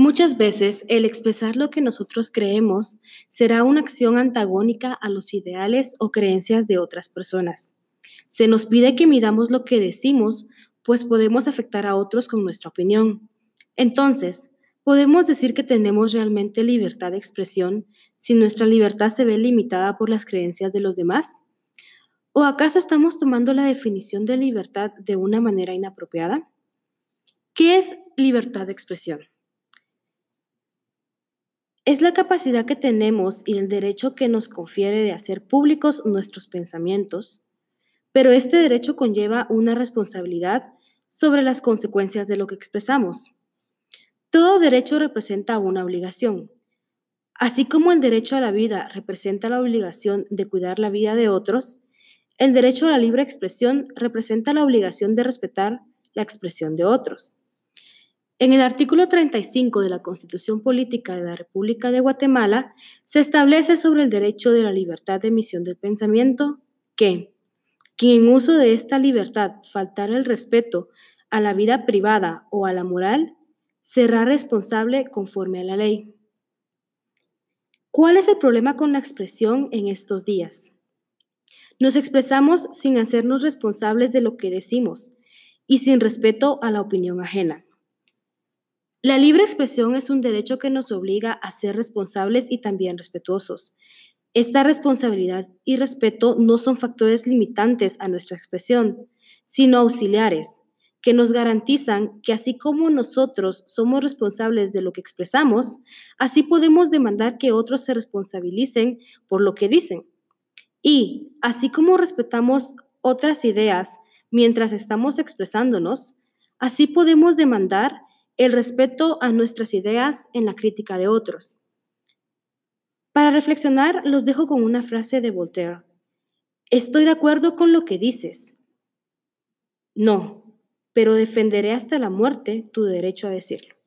Muchas veces el expresar lo que nosotros creemos será una acción antagónica a los ideales o creencias de otras personas. Se nos pide que midamos lo que decimos, pues podemos afectar a otros con nuestra opinión. Entonces, ¿podemos decir que tenemos realmente libertad de expresión si nuestra libertad se ve limitada por las creencias de los demás? ¿O acaso estamos tomando la definición de libertad de una manera inapropiada? ¿Qué es libertad de expresión? Es la capacidad que tenemos y el derecho que nos confiere de hacer públicos nuestros pensamientos, pero este derecho conlleva una responsabilidad sobre las consecuencias de lo que expresamos. Todo derecho representa una obligación. Así como el derecho a la vida representa la obligación de cuidar la vida de otros, el derecho a la libre expresión representa la obligación de respetar la expresión de otros. En el artículo 35 de la Constitución Política de la República de Guatemala se establece sobre el derecho de la libertad de emisión del pensamiento que quien en uso de esta libertad faltar el respeto a la vida privada o a la moral será responsable conforme a la ley. ¿Cuál es el problema con la expresión en estos días? Nos expresamos sin hacernos responsables de lo que decimos y sin respeto a la opinión ajena. La libre expresión es un derecho que nos obliga a ser responsables y también respetuosos. Esta responsabilidad y respeto no son factores limitantes a nuestra expresión, sino auxiliares, que nos garantizan que así como nosotros somos responsables de lo que expresamos, así podemos demandar que otros se responsabilicen por lo que dicen. Y así como respetamos otras ideas mientras estamos expresándonos, así podemos demandar el respeto a nuestras ideas en la crítica de otros. Para reflexionar, los dejo con una frase de Voltaire. Estoy de acuerdo con lo que dices. No, pero defenderé hasta la muerte tu derecho a decirlo.